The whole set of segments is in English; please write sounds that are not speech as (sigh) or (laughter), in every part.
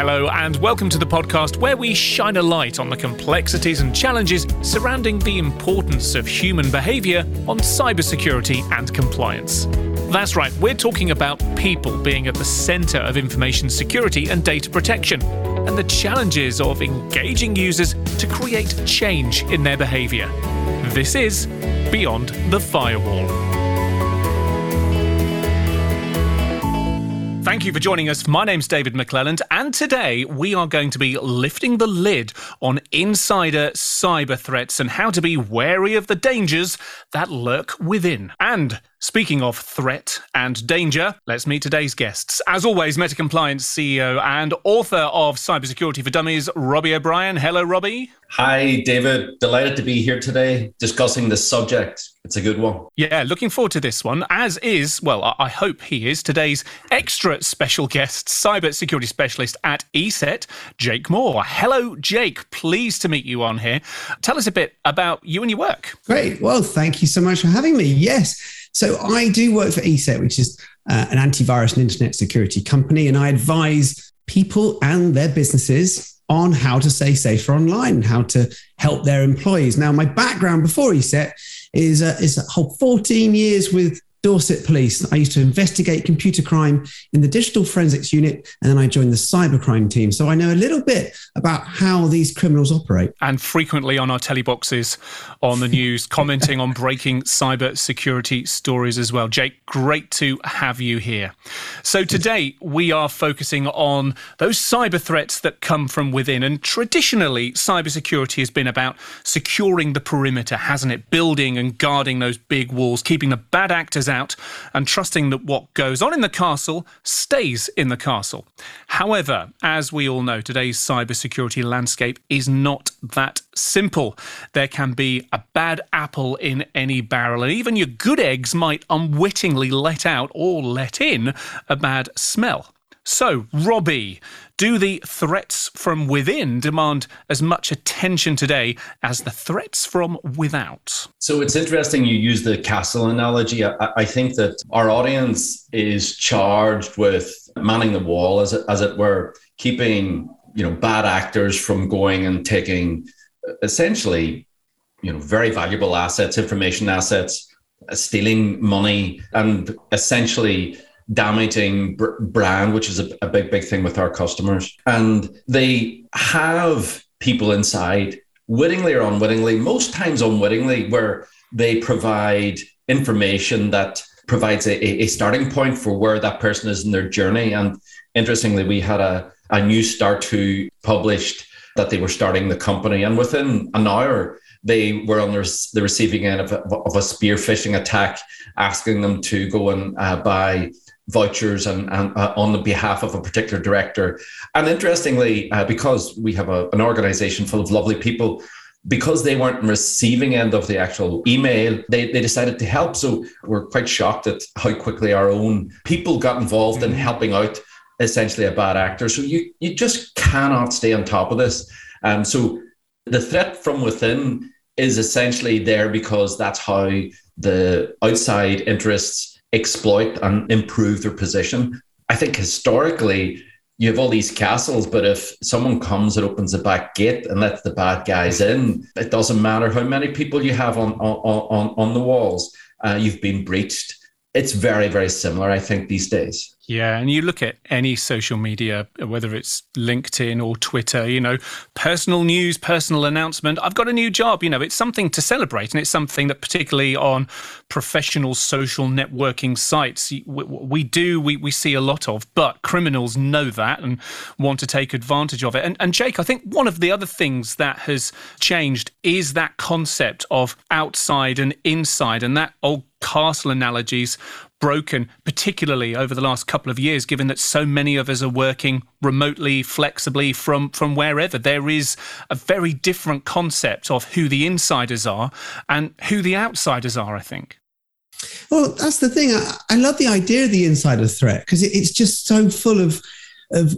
Hello, and welcome to the podcast where we shine a light on the complexities and challenges surrounding the importance of human behaviour on cybersecurity and compliance. That's right, we're talking about people being at the centre of information security and data protection, and the challenges of engaging users to create change in their behaviour. This is Beyond the Firewall. Thank you for joining us. My name's David McClelland, and today we are going to be lifting the lid on insider cyber threats and how to be wary of the dangers that lurk within. And Speaking of threat and danger, let's meet today's guests. As always, Meta Compliance CEO and author of Cybersecurity for Dummies, Robbie O'Brien. Hello, Robbie. Hi, David. Delighted to be here today discussing this subject. It's a good one. Yeah, looking forward to this one, as is, well, I hope he is, today's extra special guest, cybersecurity specialist at ESET, Jake Moore. Hello, Jake. Pleased to meet you on here. Tell us a bit about you and your work. Great. Well, thank you so much for having me. Yes. So I do work for ESET, which is uh, an antivirus and internet security company, and I advise people and their businesses on how to stay safer online and how to help their employees. Now, my background before ESET is uh, is a whole 14 years with Dorset Police. I used to investigate computer crime in the digital forensics unit, and then I joined the cybercrime team. So I know a little bit about how these criminals operate. And frequently on our teleboxes on the news, (laughs) commenting on breaking cyber security stories as well. Jake, great to have you here. So today we are focusing on those cyber threats that come from within. And traditionally, cybersecurity has been about securing the perimeter, hasn't it? Building and guarding those big walls, keeping the bad actors out and trusting that what goes on in the castle stays in the castle. However, as we all know, today's cybersecurity landscape is not that simple. There can be a bad apple in any barrel, and even your good eggs might unwittingly let out or let in a bad smell. So, Robbie, do the threats from within demand as much attention today as the threats from without? So, it's interesting you use the castle analogy. I, I think that our audience is charged with manning the wall, as it, as it were, keeping you know bad actors from going and taking uh, essentially you know very valuable assets, information assets, uh, stealing money, and essentially damaging br- brand, which is a, a big, big thing with our customers. And they have people inside, wittingly or unwittingly, most times unwittingly, where they provide information that provides a, a starting point for where that person is in their journey. And interestingly, we had a, a new start who published that they were starting the company. And within an hour, they were on the receiving end of a, of a spear phishing attack, asking them to go and uh, buy vouchers and, and uh, on the behalf of a particular director. And interestingly, uh, because we have a, an organization full of lovely people, because they weren't receiving end of the actual email, they, they decided to help. So we're quite shocked at how quickly our own people got involved in helping out essentially a bad actor. So you you just cannot stay on top of this. Um, so the threat from within is essentially there because that's how the outside interests exploit and improve their position. I think historically, you have all these castles, but if someone comes and opens the back gate and lets the bad guys in, it doesn't matter how many people you have on on on, on the walls. Uh, you've been breached. It's very very similar, I think, these days. Yeah, and you look at any social media, whether it's LinkedIn or Twitter, you know, personal news, personal announcement. I've got a new job. You know, it's something to celebrate, and it's something that, particularly on professional social networking sites, we, do we, we see a lot of. But criminals know that and want to take advantage of it. And, and Jake, I think one of the other things that has changed is that concept of outside and inside, and that old castle analogies broken, particularly over the last couple of years, given that so many of us are working remotely, flexibly from, from wherever. There is a very different concept of who the insiders are and who the outsiders are, I think. Well, that's the thing. I, I love the idea of the insider threat because it, it's just so full of, of,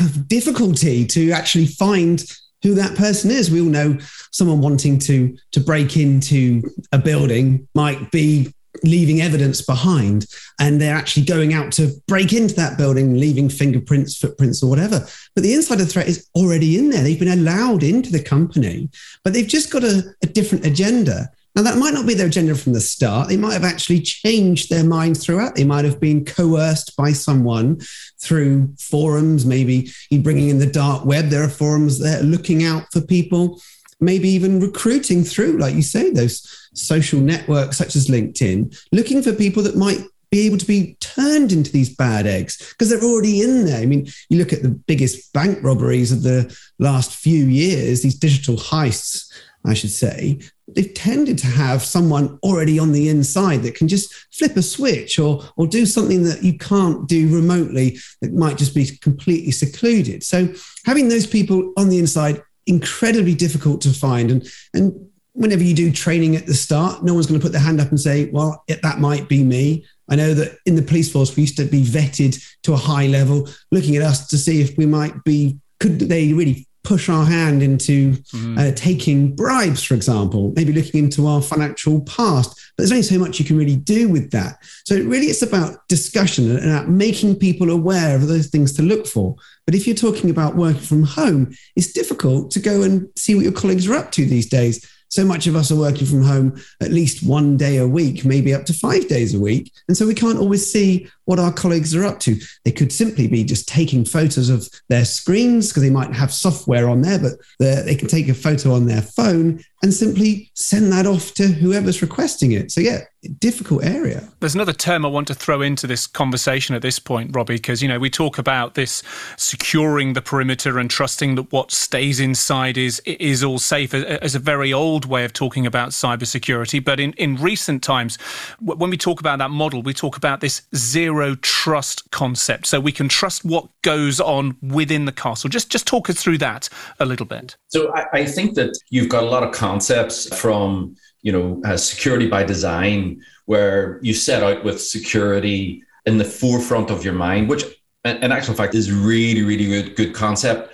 of difficulty to actually find who that person is. We all know someone wanting to to break into a building might be leaving evidence behind and they're actually going out to break into that building, leaving fingerprints, footprints, or whatever. But the insider threat is already in there. They've been allowed into the company, but they've just got a, a different agenda. Now, that might not be their agenda from the start. They might have actually changed their mind throughout. They might have been coerced by someone through forums, maybe bringing in the dark web. There are forums that are looking out for people, maybe even recruiting through, like you say, those social networks such as LinkedIn, looking for people that might be able to be turned into these bad eggs because they're already in there. I mean, you look at the biggest bank robberies of the last few years, these digital heists I should say, they've tended to have someone already on the inside that can just flip a switch or or do something that you can't do remotely that might just be completely secluded. So having those people on the inside incredibly difficult to find. And and whenever you do training at the start no one's going to put their hand up and say well that might be me. I know that in the police force we used to be vetted to a high level looking at us to see if we might be could they really push our hand into mm. uh, taking bribes, for example, maybe looking into our financial past. But there's only so much you can really do with that. So really, it's about discussion and about making people aware of those things to look for. But if you're talking about working from home, it's difficult to go and see what your colleagues are up to these days so much of us are working from home at least one day a week, maybe up to five days a week. And so we can't always see what our colleagues are up to. They could simply be just taking photos of their screens because they might have software on there, but they can take a photo on their phone and simply send that off to whoever's requesting it. So, yeah, difficult area. There's another term I want to throw into this conversation at this point, Robbie, because, you know, we talk about this securing the perimeter and trusting that what stays inside is is all safe as a very old way of talking about cybersecurity. But in, in recent times, when we talk about that model, we talk about this zero trust concept. So we can trust what goes on within the castle. Just, just talk us through that a little bit. So I, I think that you've got a lot of concepts from you know, uh, security by design, where you set out with security in the forefront of your mind, which in actual fact is really, really good, good concept.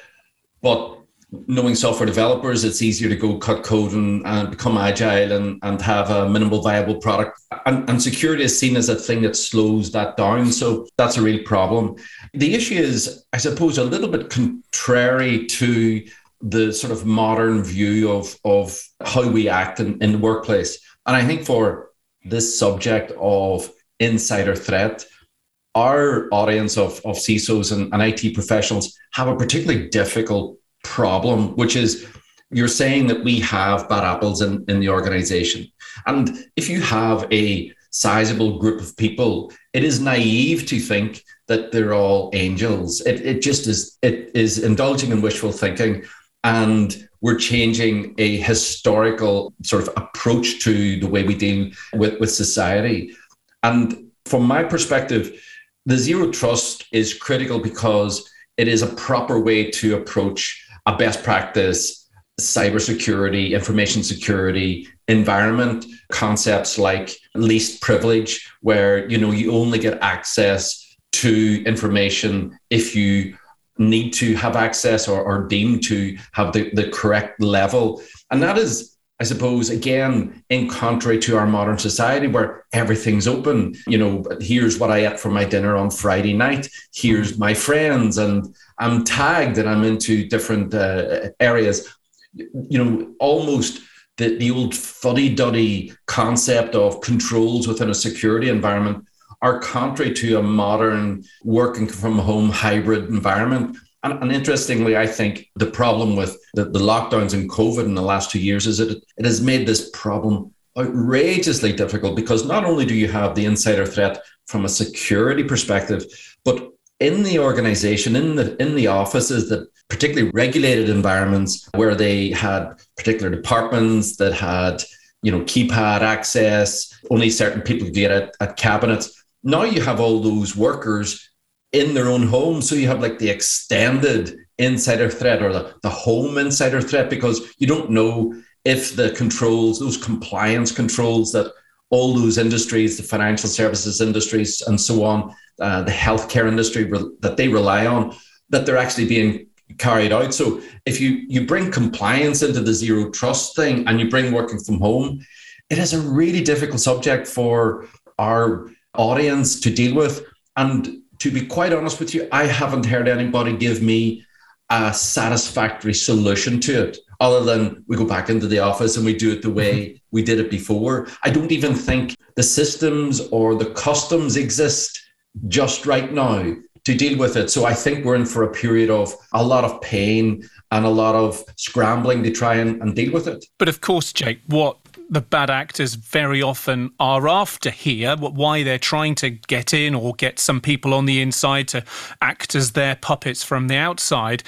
But knowing software developers, it's easier to go cut code and, and become agile and, and have a minimal viable product. And, and security is seen as a thing that slows that down. So that's a real problem. The issue is, I suppose, a little bit contrary to the sort of modern view of of how we act in, in the workplace. And I think for this subject of insider threat, our audience of, of CISOs and, and IT professionals have a particularly difficult problem, which is you're saying that we have bad apples in, in the organization. And if you have a sizable group of people, it is naive to think that they're all angels. It, it just is, it is indulging in wishful thinking and we're changing a historical sort of approach to the way we deal with, with society. And from my perspective, the zero trust is critical because it is a proper way to approach a best practice cybersecurity, information security environment. Concepts like least privilege, where you know you only get access to information if you need to have access or, or deemed to have the, the correct level. And that is, I suppose, again, in contrary to our modern society where everything's open. You know, here's what I ate for my dinner on Friday night. Here's my friends, and I'm tagged and I'm into different uh, areas. You know, almost the, the old fuddy duddy concept of controls within a security environment are contrary to a modern working from home hybrid environment. And, and, interestingly, I think the problem with the, the, lockdowns and COVID in the last two years is that it, it has made this problem outrageously difficult because not only do you have the insider threat from a security perspective, but in the organization, in the in the offices that particularly regulated environments where they had particular departments that had you know keypad access, only certain people could get at, at cabinets. Now you have all those workers in their own home. So you have like the extended insider threat or the, the home insider threat because you don't know if the controls, those compliance controls that all those industries, the financial services industries and so on, uh, the healthcare industry re- that they rely on, that they're actually being carried out. So if you you bring compliance into the zero trust thing and you bring working from home, it is a really difficult subject for our audience to deal with. And to be quite honest with you, I haven't heard anybody give me a satisfactory solution to it other than we go back into the office and we do it the way mm-hmm. we did it before. I don't even think the systems or the customs exist just right now to deal with it. So I think we're in for a period of a lot of pain and a lot of scrambling to try and, and deal with it. But of course, Jake, what the bad actors very often are after here, why they're trying to get in or get some people on the inside to act as their puppets from the outside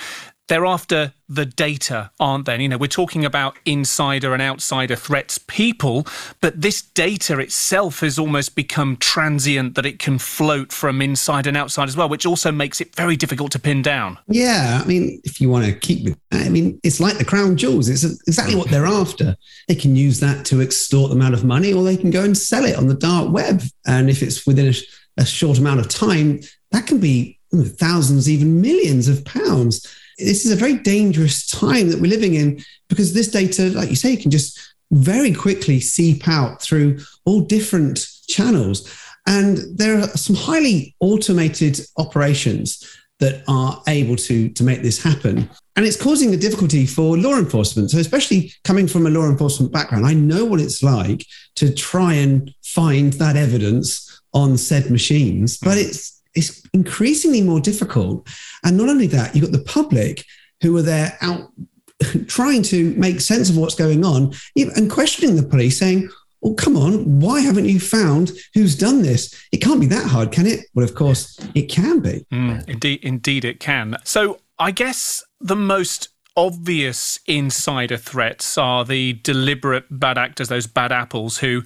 they're after the data, aren't they? You know, we're talking about insider and outsider threats, people, but this data itself has almost become transient that it can float from inside and outside as well, which also makes it very difficult to pin down. Yeah. I mean, if you want to keep with I mean, it's like the crown jewels. It's exactly what they're after. They can use that to extort them out of money or they can go and sell it on the dark web. And if it's within a, a short amount of time, that can be thousands, even millions of pounds this is a very dangerous time that we're living in because this data, like you say, can just very quickly seep out through all different channels. And there are some highly automated operations that are able to, to make this happen. And it's causing a difficulty for law enforcement. So, especially coming from a law enforcement background, I know what it's like to try and find that evidence on said machines, but mm. it's it's increasingly more difficult. And not only that, you've got the public who are there out (laughs) trying to make sense of what's going on and questioning the police, saying, Oh, come on, why haven't you found who's done this? It can't be that hard, can it? Well, of course, it can be. Mm, indeed, indeed, it can. So I guess the most obvious insider threats are the deliberate bad actors, those bad apples who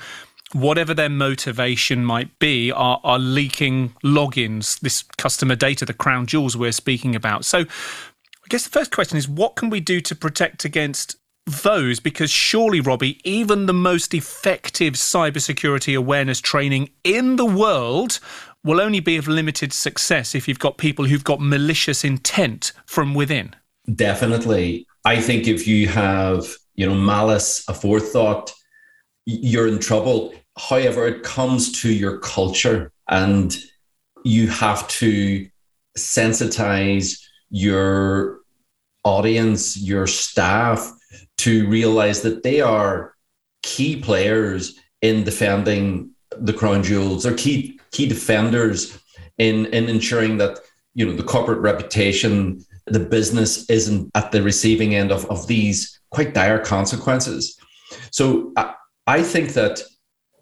whatever their motivation might be, are, are leaking logins, this customer data, the crown jewels we're speaking about. So I guess the first question is what can we do to protect against those? Because surely, Robbie, even the most effective cybersecurity awareness training in the world will only be of limited success if you've got people who've got malicious intent from within. Definitely. I think if you have, you know, malice, aforethought, you're in trouble. However, it comes to your culture and you have to sensitize your audience, your staff to realize that they are key players in defending the crown jewels. They're key key defenders in in ensuring that you know the corporate reputation, the business isn't at the receiving end of, of these quite dire consequences. So uh, I think that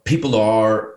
people are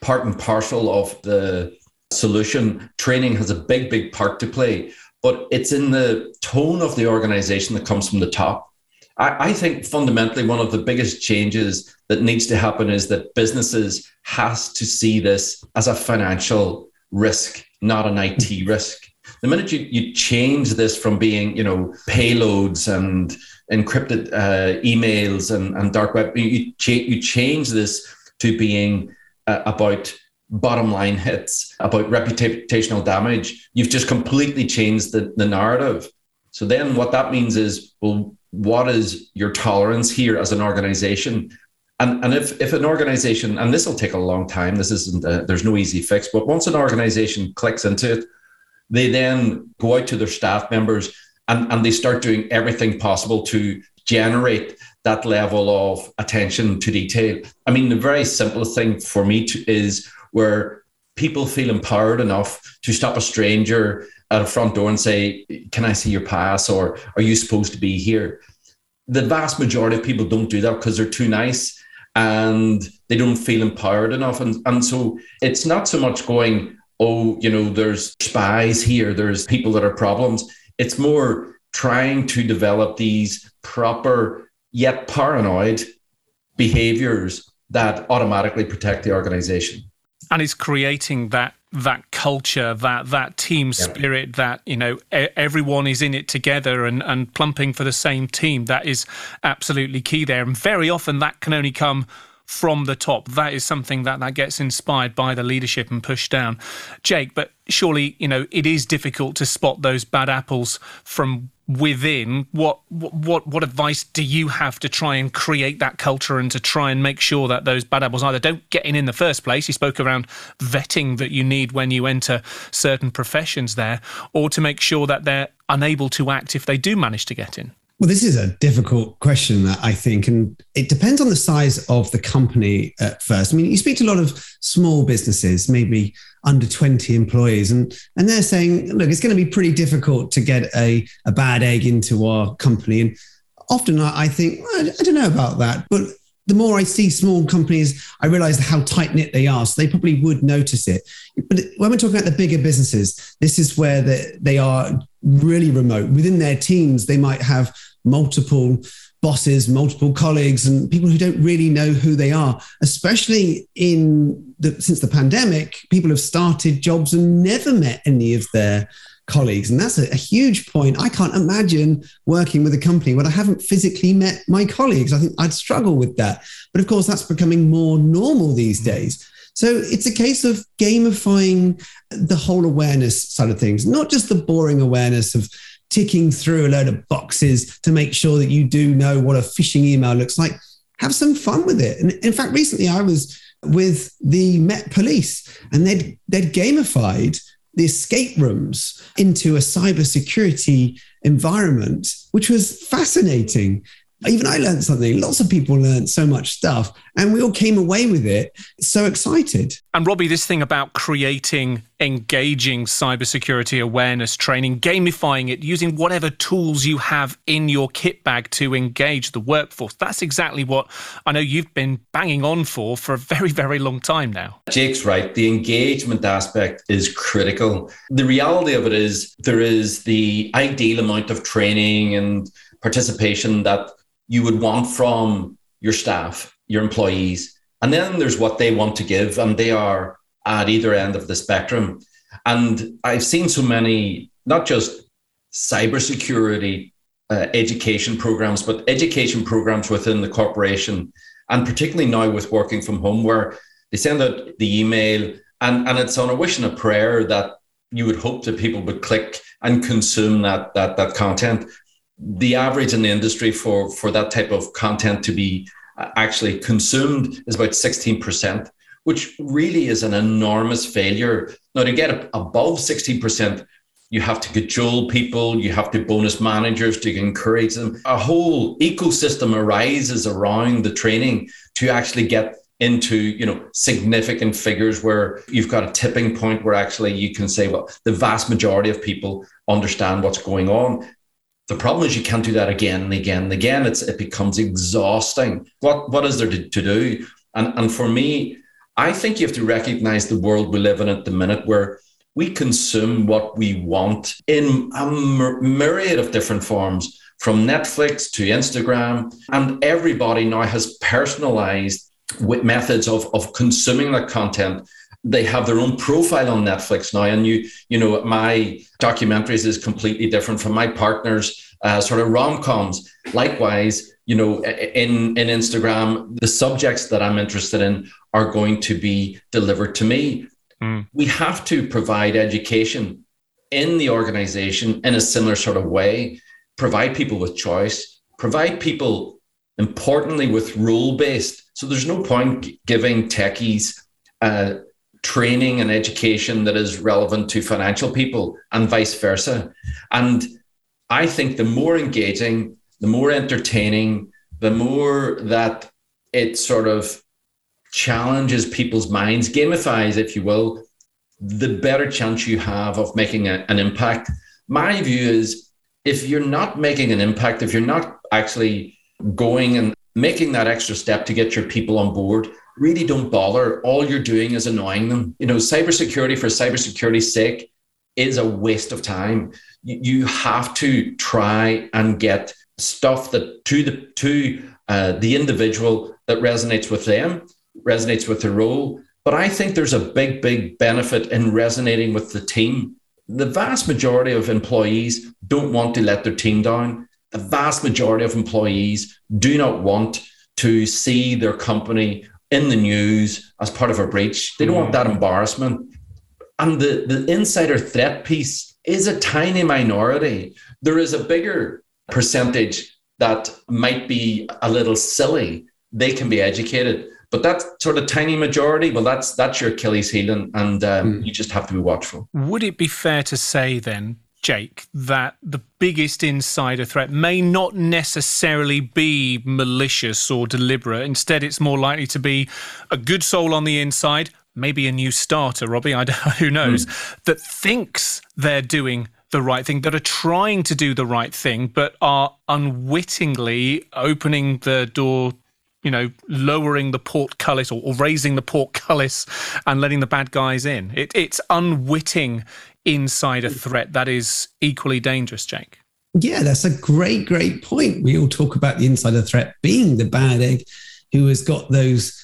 part and parcel of the solution. Training has a big, big part to play, but it's in the tone of the organization that comes from the top. I, I think fundamentally one of the biggest changes that needs to happen is that businesses has to see this as a financial risk, not an IT risk. The minute you, you change this from being, you know, payloads and encrypted uh, emails and, and dark web. You, cha- you change this to being uh, about bottom line hits, about reputational damage. You've just completely changed the, the narrative. So then what that means is, well, what is your tolerance here as an organization? And, and if, if an organization, and this will take a long time, this isn't, a, there's no easy fix, but once an organization clicks into it, they then go out to their staff members and, and they start doing everything possible to generate that level of attention to detail. I mean, the very simplest thing for me to, is where people feel empowered enough to stop a stranger at a front door and say, Can I see your pass? or Are you supposed to be here? The vast majority of people don't do that because they're too nice and they don't feel empowered enough. And, and so it's not so much going, Oh, you know, there's spies here, there's people that are problems it's more trying to develop these proper yet paranoid behaviors that automatically protect the organization. And it's creating that that culture, that that team spirit, yeah. that you know everyone is in it together and and plumping for the same team. That is absolutely key there. And very often that can only come from the top. That is something that, that gets inspired by the leadership and pushed down. Jake, but surely, you know, it is difficult to spot those bad apples from within, what what what advice do you have to try and create that culture and to try and make sure that those bad apples either don't get in in the first place? You spoke around vetting that you need when you enter certain professions there, or to make sure that they're unable to act if they do manage to get in. Well, this is a difficult question, I think, and it depends on the size of the company at first. I mean, you speak to a lot of small businesses, maybe under 20 employees, and, and they're saying, look, it's going to be pretty difficult to get a, a bad egg into our company. And often I think, well, I don't know about that. But the more I see small companies, I realize how tight knit they are. So they probably would notice it. But when we're talking about the bigger businesses, this is where the, they are really remote. Within their teams, they might have multiple bosses, multiple colleagues, and people who don't really know who they are. Especially in the, since the pandemic, people have started jobs and never met any of their colleagues, and that's a, a, huge point. I can't imagine working with a company where I haven't physically met my colleagues. I think I'd struggle with that. But of course, that's becoming more normal these days. So it's a case of gamifying the whole awareness side of things, not just the boring awareness of ticking through a load of boxes to make sure that you do know what a phishing email looks like. Have some fun with it. And in fact, recently I was with the Met Police and they'd, they'd gamified the escape rooms into a cybersecurity environment, which was fascinating even I learned something. Lots of people learned so much stuff, and we all came away with it so excited. And Robbie, this thing about creating engaging cybersecurity awareness training, gamifying it, using whatever tools you have in your kit bag to engage the workforce. That's exactly what I know you've been banging on for for a very, very long time now. Jake's right. The engagement aspect is critical. The reality of it is there is the ideal amount of training and participation that you would want from your staff, your employees. And then there's what they want to give, and they are at either end of the spectrum. And I've seen so many, not just cybersecurity uh, education programs, but education programs within the corporation. And particularly now with working from home, where they send out the email and, and it's on a wish and a prayer that you would hope that people would click and consume that, that, that content the average in the industry for for that type of content to be uh, actually consumed is about 16%, which really is an enormous failure. Now, to get above 16%, you have to cajole people, you have to bonus managers to encourage them. A whole ecosystem arises around the training to actually get into you know significant figures where you've got a tipping point where actually you can say well the vast majority of people understand what's going on the problem is you can't do that again and again and again. It's it becomes exhausting. What what is there to, to do? And and for me, I think you have to recognize the world we live in at the minute where we consume what we want in a myriad of different forms, from Netflix to Instagram, and everybody now has personalized methods of, of consuming that content they have their own profile on Netflix now. And you, you know, my documentaries is completely different from my partner's uh, sort of rom coms. Likewise, you know, in in Instagram, the subjects that I'm interested in are going to be delivered to me. Mm. We have to provide education in the organization in a similar sort of way. Provide people with choice. Provide people importantly with rule based. So there's no point giving techies uh, training and education that is relevant to financial people and vice versa. And I think the more engaging, the more entertaining, the more that it sort of challenges people's minds, gamifies, if you will, the better chance you have of making a, an impact. My view is if you're not making an impact, if you're not actually going and making that extra step to get your people on board, really don't bother. All you're doing is annoying them. You know, cybersecurity for cybersecurity's sake is a waste of time. You have to try and get stuff that to the to uh, the individual that resonates with them, resonates with the role. But I think there's a big, big benefit in resonating with the team. The vast majority of employees don't want to let their team down. The vast majority of employees do not want to see their company in the news as part of a breach. They don't want that embarrassment. And the, the insider threat piece is a tiny minority. There is a bigger percentage that might be a little silly. They can be educated, but that sort of tiny majority, well, that's that's your Achilles heel, and, and um, mm. you just have to be watchful. Would it be fair to say then, Jake, that the biggest insider threat may not necessarily be malicious or deliberate. Instead, it's more likely to be a good soul on the inside, maybe a new starter, Robbie, I don't, (laughs) who knows, mm. that thinks they're doing the right thing, that are trying to do the right thing, but are unwittingly opening the door you know, lowering the portcullis or, or, raising the portcullis and letting the bad guys in. It, it's unwitting insider hmm. threat that is equally dangerous, Jake. Yeah, that's a great, great point. We all talk about the insider threat being the bad egg who has got those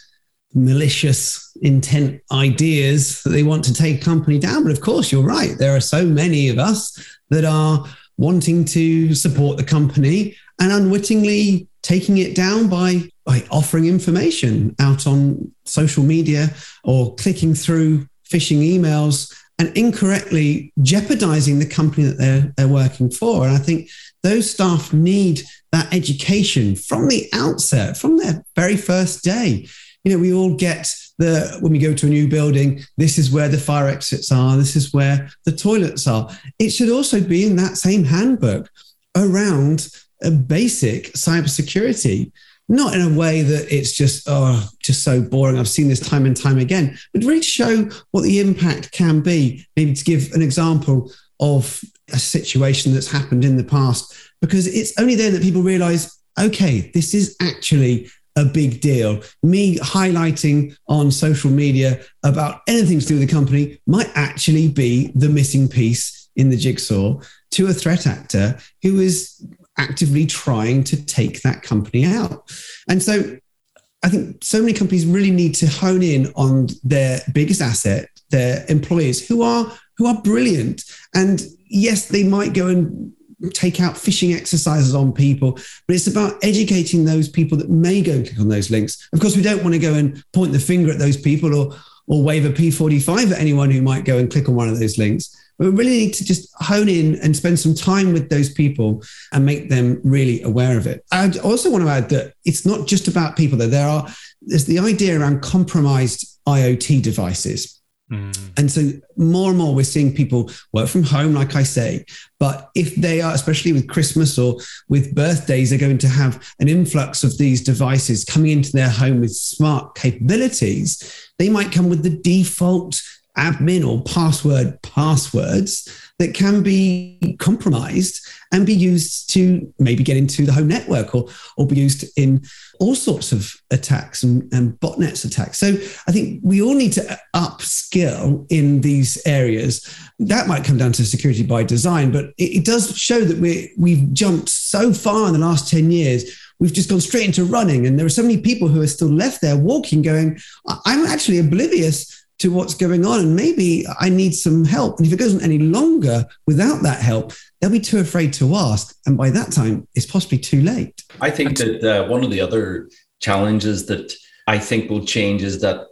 malicious intent ideas that they want to take company down. But of course, you're right. There are so many of us that are wanting to support the company and unwittingly taking it down by, by offering information out on social media or clicking through phishing emails and incorrectly jeopardizing the company that they're, they're working for. And I think those staff need that education from the outset, from their very first day. You know, we all get the when we go to a new building, this is where the fire exits are, this is where the toilets are. It should also be in that same handbook around a basic cybersecurity not in a way that it's just oh just so boring. I've seen this time and time again but really show what the impact can be. Maybe to give an example of a situation that's happened in the past because it's only then that people realize okay this is actually a big deal. Me highlighting on social media about anything to do with the company might actually be the missing piece in the jigsaw to a threat actor who is actively trying to take that company out. And so I think so many companies really need to hone in on their biggest asset, their employees who are who are brilliant. And yes, they might go and take out phishing exercises on people, but it's about educating those people that may go and click on those links. Of course, we don't want to go and point the finger at those people or or wave a P45 at anyone who might go and click on one of those links. We really need to just hone in and spend some time with those people and make them really aware of it. I also want to add that it's not just about people, though. There are there's the idea around compromised IoT devices. Mm. And so more and more we're seeing people work from home, like I say. But if they are, especially with Christmas or with birthdays, they're going to have an influx of these devices coming into their home with smart capabilities. They might come with the default admin or password passwords that can be compromised and be used to maybe get into the home network or, or be used in all sorts of attacks and, and botnets attacks. So I think we all need to upskill in these areas. That might come down to security by design, but it, it does show that we we've jumped so far in the last 10 years we've just gone straight into running. And there are so many people who are still left there walking, going, I'm actually oblivious to what's going on and maybe I need some help. And if it goes on any longer without that help, they'll be too afraid to ask. And by that time, it's possibly too late. I think that uh, one of the other challenges that I think will change is that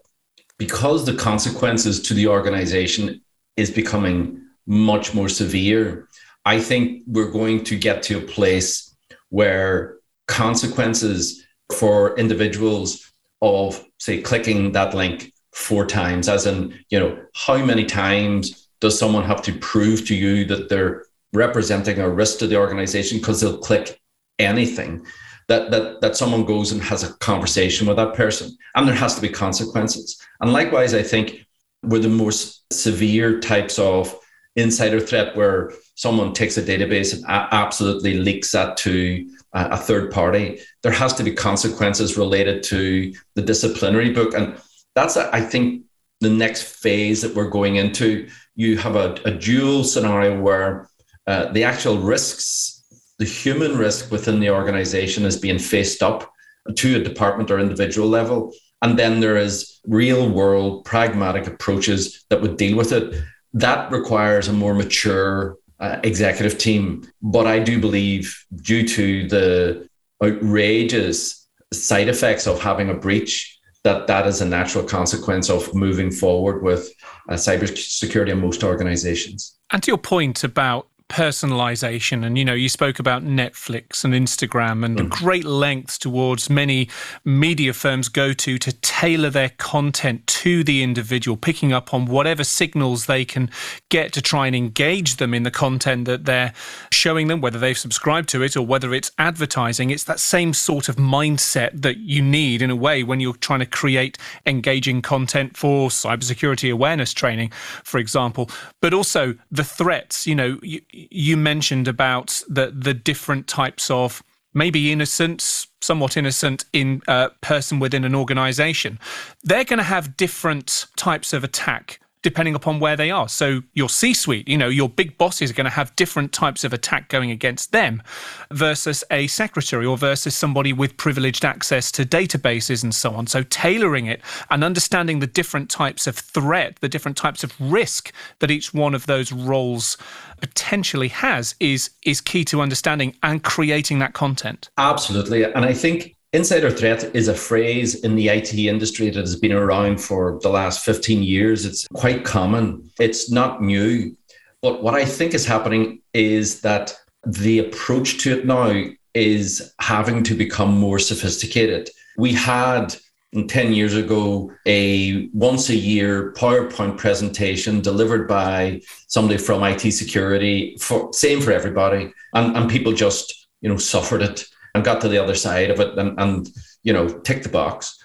because the consequences to the organization is becoming much more severe, I think we're going to get to a place where consequences for individuals of, say, clicking that link four times, as in, you know, how many times does someone have to prove to you that they're representing a risk to the organization because they'll click anything? That that that someone goes and has a conversation with that person and there has to be consequences. And likewise i think with the more severe types of insider threat where someone takes a database and absolutely leaks that to a third party there has to be consequences related to the disciplinary book. And that's I think the next phase that we're going into. You have a, a dual scenario where uh, the actual risks, the human risk within the organization is being faced up to a department or individual level. And then there is real world pragmatic approaches that would deal with it. That requires a more mature uh, executive team. But I do believe, due to the outrageous side effects of having a breach, that that is a natural consequence of moving forward with uh, cybersecurity in most organizations. And to your point about personalization. And you know you spoke about netflix and instagram and mm. great lengths towards many media firms go to to tailor their content to the individual picking up on whatever signals they can get to try and engage them in the content that they're showing them whether they've subscribed to it or whether it's advertising. It's that same sort of mindset that you need in a way when you're trying to create engaging content for cybersecurity awareness training for example. But also the threats you know you, you mentioned about the the different types of maybe innocent, somewhat innocent in a person within an organization. They're going to have different types of attack depending upon where they are. So your C-suite, you know, your big bosses are going to have different types of attack going against them versus a secretary or versus somebody with privileged access to databases and so on. So tailoring it and understanding the different types of threat, the different types of risk that each one of those roles potentially has is is key to understanding and creating that content. Absolutely. And I think Insider threat is a phrase in the IT industry that has been around for the last 15 years. It's quite common, it's not new. But what I think is happening is that the approach to it now is having to become more sophisticated. We had mm, 10 years ago a once a year PowerPoint presentation delivered by somebody from IT security for same for everybody and, and people just you know suffered it and got to the other side of it and, and you know tick the box.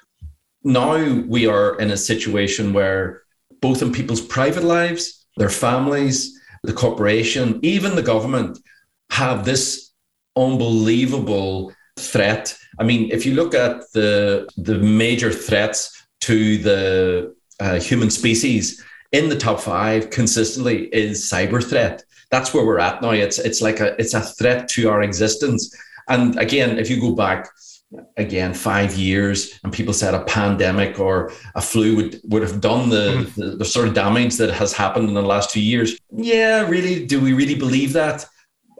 Now we are in a situation where both in people's private lives their families the corporation even the government have this unbelievable threat. I mean if you look at the the major threats to the uh, human species in the top five consistently is cyber threat. That's where we're at now. It's it's like a it's a threat to our existence and again, if you go back again five years and people said a pandemic or a flu would, would have done the, mm-hmm. the, the sort of damage that has happened in the last two years. Yeah, really, do we really believe that?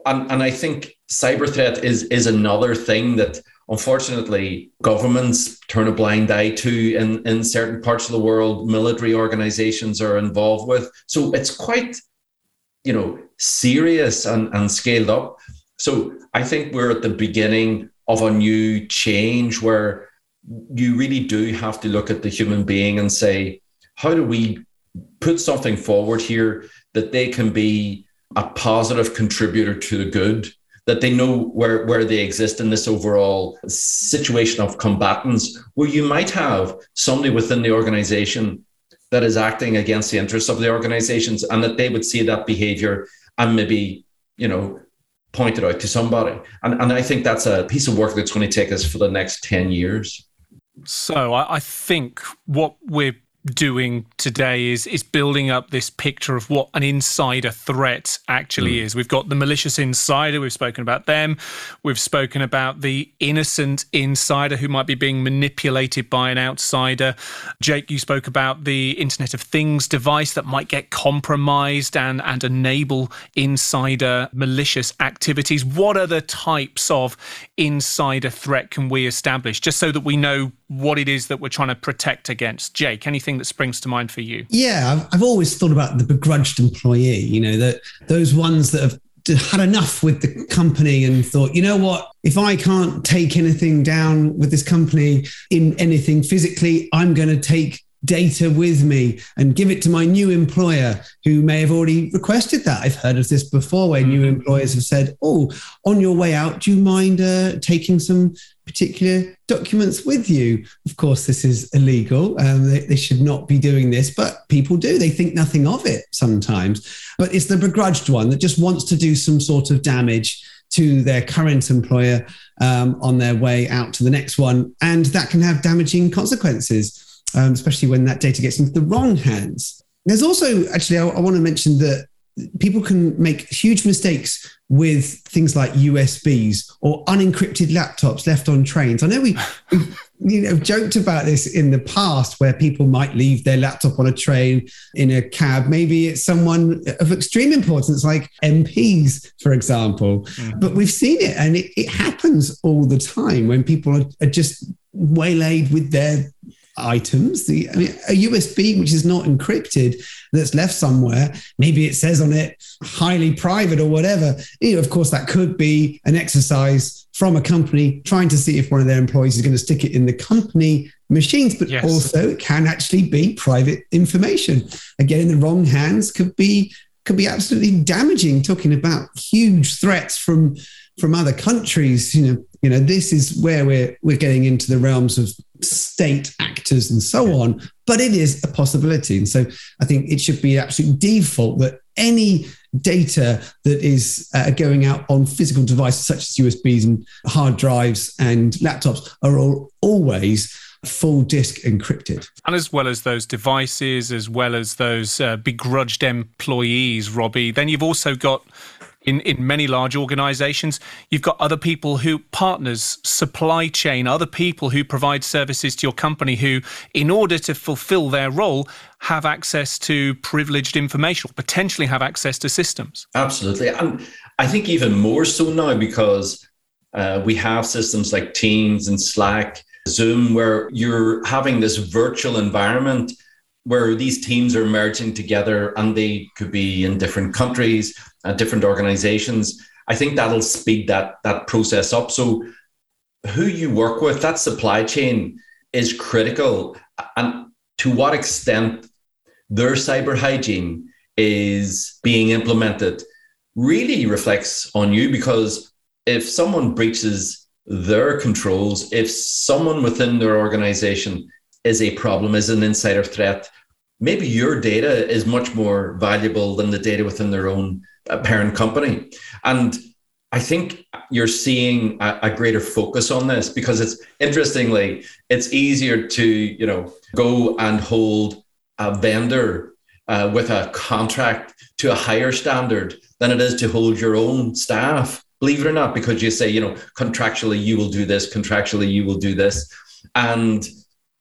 And, and I think cyber threat is is another thing that unfortunately governments turn a blind eye to in, in certain parts of the world military organizations are involved with so it's quite you know serious and, and scaled up so I think we're at the beginning of a new change where you really do have to look at the human being and say, how do we put something forward here that they can be a positive contributor to the good? That they know where, where they exist in this overall situation of combatants, where you might have somebody within the organization that is acting against the interests of the organizations and that they would see that behavior and maybe, you know, pointed out to somebody. And, and I think that's a piece of work that's going to take us for the next 10 years. So I, I think what we're doing today is is building up this picture of what an insider threat actually mm. is. We've got the malicious insider, we've spoken about them. We've spoken about the innocent insider who might be being manipulated by an outsider. Jake, you spoke about the Internet of Things device that might get compromised and and enable insider malicious activities. What other types of insider threat can we establish just so that we know what it is that we're trying to protect against? Jake, anything that springs to mind for you? Yeah, I've, I've always thought about the begrudged employee. You know, that those ones that have had enough with the company and thought, you know what, if I can't take anything down with this company in anything physically, I'm going to take data with me and give it to my new employer who may have already requested that. I've heard of this before where new mm-hmm. employers have said, Oh, on your way out, do you mind uh, taking some particular documents with you? Of course, this is illegal. Um, they, they should not be doing this, but people do. They think nothing of it sometimes. But it's the begrudged one that just wants to do some sort of damage to their current employer um, on their way out to the next one. And that can have damaging consequences um, especially when that data gets into the wrong hands. There's also, actually, I, I want to mention that people can make huge mistakes with things like USBs or unencrypted laptops left on trains. I know we, you know joked about this in the past where people might leave their laptop on a train in a cab. Maybe it's someone of extreme importance like MPs, for example. Mm-hmm. But we've seen it and it, it happens all the time when people are, are just waylaid with their items. The I mean, a USB which is not encrypted that's left somewhere, maybe it says on it highly private or whatever. You know, of course, that could be an exercise from a company trying to see if one of their employees is going to stick it in the company machines, but yes. also it can actually be private information. Again, in the wrong hands could be could be absolutely damaging. Talking about huge threats from from other countries, you know, you know, this is where we're we're getting into the realms of state actors and so on. But it is a possibility, and so I think it should be absolute default that any data that is uh, going out on physical devices such as USBs and hard drives and laptops are all, always full disk encrypted. And as well as those devices, as well as those uh, begrudged employees, Robbie, then you've also got in, in many large organizations. You've got other people who, partners, supply chain, other people who provide services to your company who, in order to fulfill their role, have access to privileged information or potentially have access to systems. Absolutely. And I think even more so now because uh, we have systems like Teams and Slack, Zoom, where you're having this virtual environment where these teams are merging together and they could be in different countries uh, different organizations i think that'll speed that that process up. So who you work with that supply chain is critical. And to what extent their cyber hygiene is being implemented really reflects on you because if someone breaches their controls if someone within their organization is a problem, is an insider threat, maybe your data is much more valuable than the data within their own uh, parent company. And I think you're seeing a, a, greater focus on this because it's interestingly, it's easier to, you know, go and hold a vendor uh, with a contract to a higher standard than it is to hold your own staff. Believe it or not, because you say, you know, contractually you will do this, contractually you will do this. And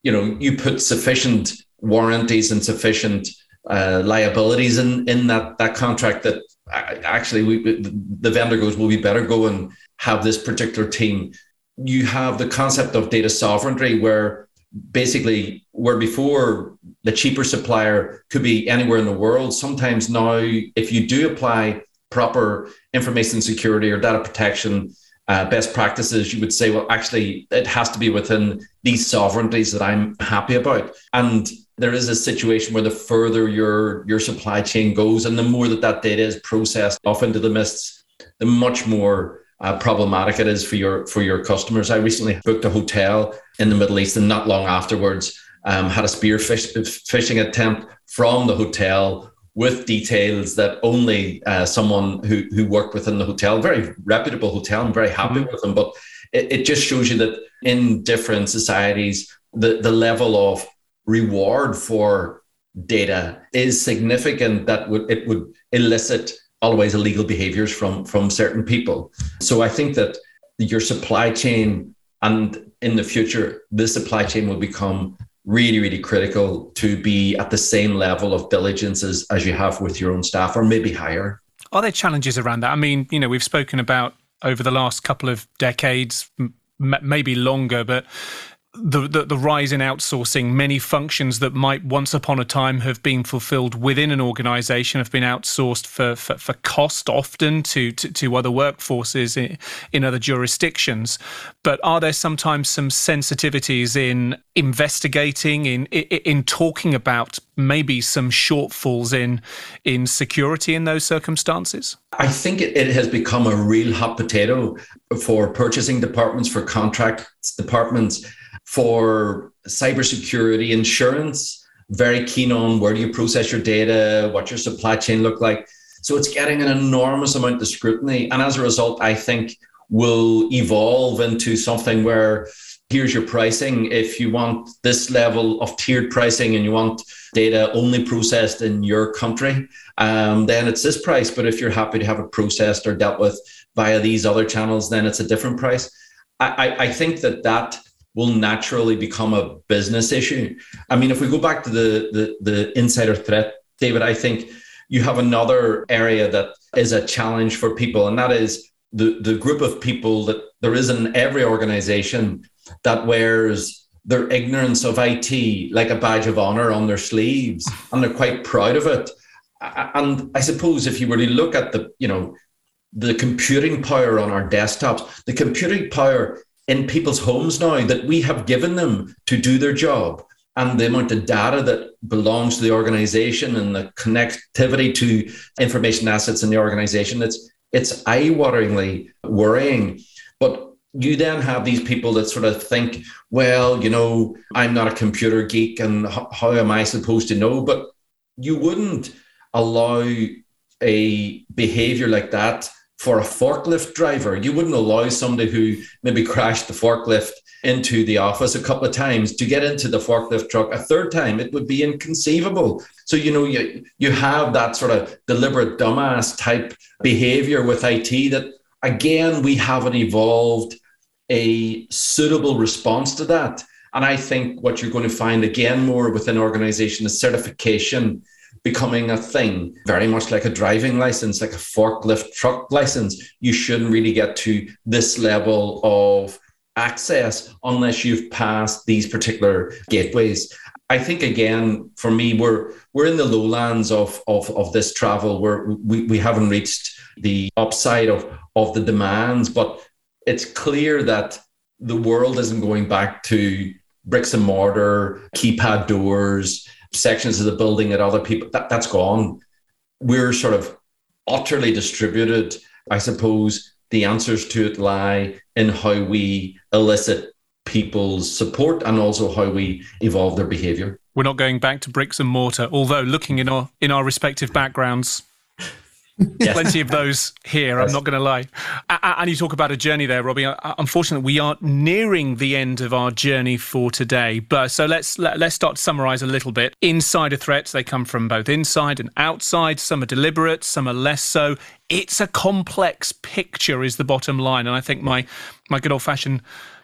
you know you put sufficient warranties and sufficient uh, liabilities in in that that contract that actually we the vendor goes well we better go and have this particular team you have the concept of data sovereignty where basically where before the cheaper supplier could be anywhere in the world sometimes now if you do apply proper information security or data protection uh, best practices, you would say, well, actually, it has to be within these sovereignties that I'm happy about. And there is a situation where the further your your supply chain goes, and the more that that data is processed off into the mists, the much more uh, problematic it is for your for your customers. I recently booked a hotel in the Middle East, and not long afterwards, um, had a spearfish phishing attempt from the hotel with details that only uh, someone who, who worked within the hotel, very reputable hotel, I'm very happy mm-hmm. with them. But it, it just shows you that in different societies, the, the level of reward for data is significant that it would elicit always illegal behaviors from from certain people. So I think that your supply chain and in the future, this supply chain will become really, really critical to be at the same level of diligence as, as you have with your own staff, or maybe higher. Are there challenges around that? I mean, you know, we've spoken about over the last couple of decades, m- maybe longer, but the, the, the rise in outsourcing, many functions that might once upon a time have been fulfilled within an organization have been outsourced for, for, for cost often to, to, to, other workforces in, in other jurisdictions. But are there sometimes some sensitivities in investigating, in, in, in talking about maybe some shortfalls in, in security in those circumstances? I think it, has become a real hot potato for purchasing departments, for contracts departments for cybersecurity insurance, very keen on where do you process your data, what your supply chain look like. So it's getting an enormous amount of scrutiny. And as a result, I think will evolve into something where here's your pricing. If you want this level of tiered pricing and you want data only processed in your country, um, then it's this price. But if you're happy to have it processed or dealt with via these other channels, then it's a different price. I, I, think that that will naturally become a business issue. I mean, if we go back to the, the, the insider threat, David, I think you have another area that is a challenge for people, and that is the, the group of people that there is in every organization that wears their ignorance of IT like a badge of honor on their sleeves, and they're quite proud of it. And I suppose if you were to look at the, you know, the computing power on our desktops, the computing power in people's homes now that we have given them to do their job, and the amount of data that belongs to the organization and the connectivity to information assets in the organization, it's it's eye-wateringly worrying. But you then have these people that sort of think, well, you know, I'm not a computer geek and how am I supposed to know? But you wouldn't allow a behavior like that for a forklift driver. You wouldn't allow somebody who maybe crashed the forklift into the office a couple of times to get into the forklift truck a third time. It would be inconceivable. So, you know, you, you have that sort of deliberate dumbass type behavior with IT that, again, we haven't evolved a suitable response to that. And I think what you're going to find again more within organization is certification becoming a thing, very much like a driving license, like a forklift truck license. You shouldn't really get to this level of access unless you've passed these particular gateways. I think again, for me, we're we're in the lowlands of of, of this travel where we, we haven't reached the upside of of the demands, but it's clear that the world isn't going back to bricks and mortar, keypad doors, sections of the building that other people that, that's gone. We're sort of utterly distributed. I suppose the answers to it lie in how we elicit people's support and also how we evolve their behavior. We're not going back to bricks and mortar, although looking in our in our respective backgrounds, Yes. Plenty of those here, yes. I'm not going to lie. And you talk about a journey there, Robbie. Uh, uh, unfortunately, we are nearing the end of our journey for today. But so let's let, let's start to summarize a little bit. Insider threats, they come from both inside and outside. Some are deliberate, some are less so. It's a complex picture is the bottom line. And I think my my good old fashioned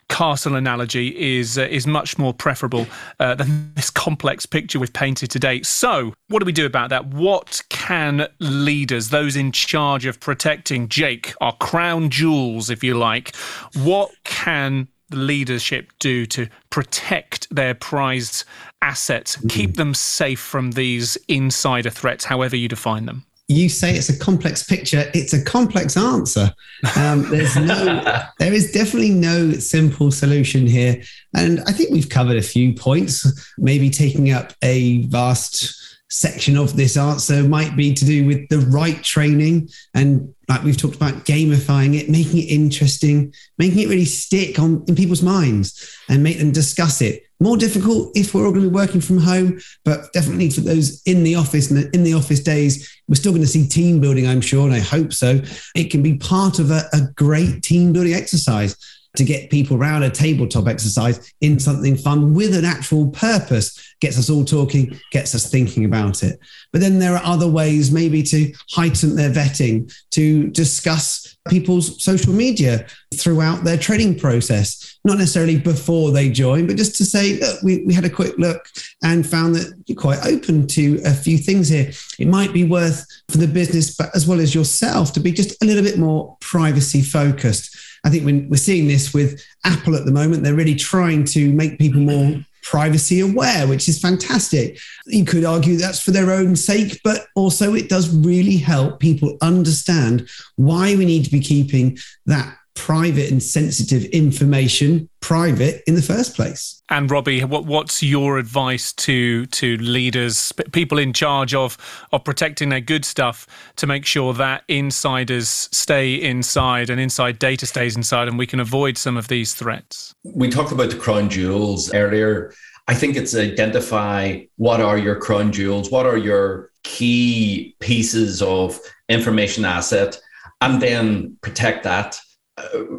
castle analogy is uh, is much more preferable uh, than this complex picture we've painted today. So, what do we do about that? What can leaders, those in charge of protecting Jake, our crown jewels, if you like, what can the leadership do to protect their prized assets, keep mm. them safe from these insider threats, however you define them? You say it's a complex picture it's a complex answer. Um, there's no (laughs) there is definitely no simple solution here. And i think we've covered a few points maybe taking up a vast section of this answer might be to do with the right training and like we've talked about gamifying it making it interesting making it really stick on in people's minds and make them discuss it. More difficult if we're all going to be working from home but definitely for those in the office and in the office days we're still going to see team building i'm sure and i hope so. It can be part of a, a great team building exercise to get people around a tabletop exercise in something fun with an actual purpose gets us all talking, gets us thinking about it. But then there are other ways, maybe to heighten their vetting, to discuss people's social media throughout their training process, not necessarily before they join, but just to say, look, we, we had a quick look and found that you're quite open to a few things here. It might be worth for the business, but as well as yourself, to be just a little bit more privacy focused. I think when we're seeing this with Apple at the moment, they're really trying to make people more privacy aware, which is fantastic. You could argue that's for their own sake, but also it does really help people understand why we need to be keeping that private and sensitive information private in the first place. And Robbie, what, what's your advice to to leaders, people in charge of of protecting their good stuff, to make sure that insiders stay inside and inside data stays inside, and we can avoid some of these threats? We talked about the crown jewels earlier. I think it's identify what are your crown jewels, what are your key pieces of information asset, and then protect that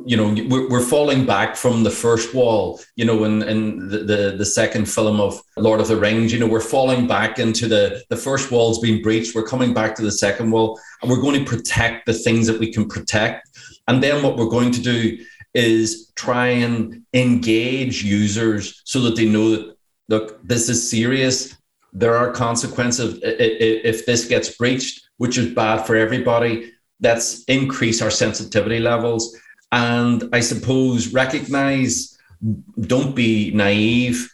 you know we're, we're falling back from the first wall you know in, in the, the, the second film of lord of the rings you know we're falling back into the the first wall's been breached. We're coming back to the second wall and we're going to protect the things that we can protect. And then what we're going to do is try and engage users so that they know that look this is serious. There are consequences if this gets breached which is bad for everybody. Let's increase our sensitivity levels and I suppose recognize don't be naive,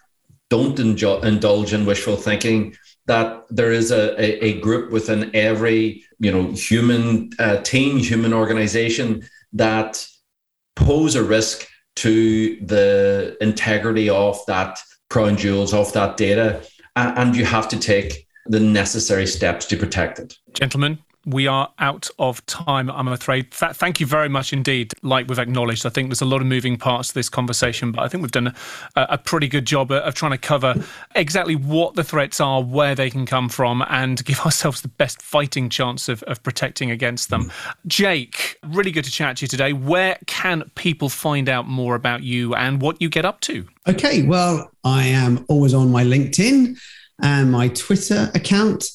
don't indulge in wishful thinking. That there is a, a, a group within every you know human uh, team, human organization that pose a risk to the integrity of that crown jewels of that data, and you have to take the necessary steps to protect it. Gentlemen, we are out of time, I'm afraid. Th- thank you very much indeed. Like we've acknowledged, I think there's a lot of moving parts to this conversation, but I think we've done a, a pretty good job of trying to cover exactly what the threats are, where they can come from, and give (laughs) ourselves the best fighting chance of, of protecting against them. Jake, really good to chat to you today. Where can people find out more about you and what you get up to? Okay, well, I am always on my LinkedIn and my Twitter account.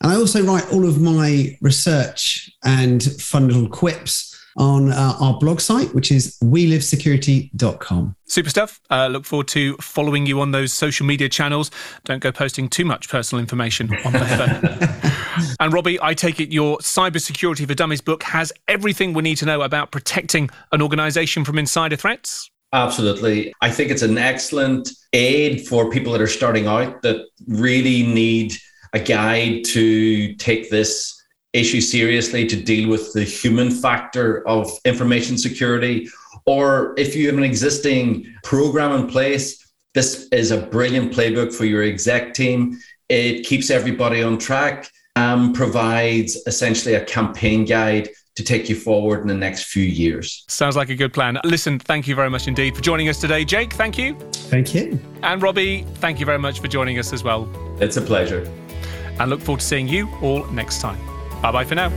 And I also write all of my research and fun little quips on uh, our blog site, which is welivesecurity.com. Super stuff. Uh, look forward to following you on those social media channels. Don't go posting too much personal information on there. (laughs) and Robbie, I take it your Cybersecurity for Dummies book has everything we need to know about protecting an organization from insider threats? Absolutely. I think it's an excellent aid for people that are starting out that really need a guide to take this issue seriously, to deal with the human factor of information security. Or if you have an existing program in place, this is a brilliant playbook for your exec team. It keeps everybody on track and provides essentially a campaign guide to take you forward in the next few years. Sounds like a good plan. Listen, thank you very much indeed for joining us today. Jake, thank you. Thank you. And Robbie, thank you very much for joining us as well. It's a pleasure. And look forward to seeing you all next time. Bye bye for now.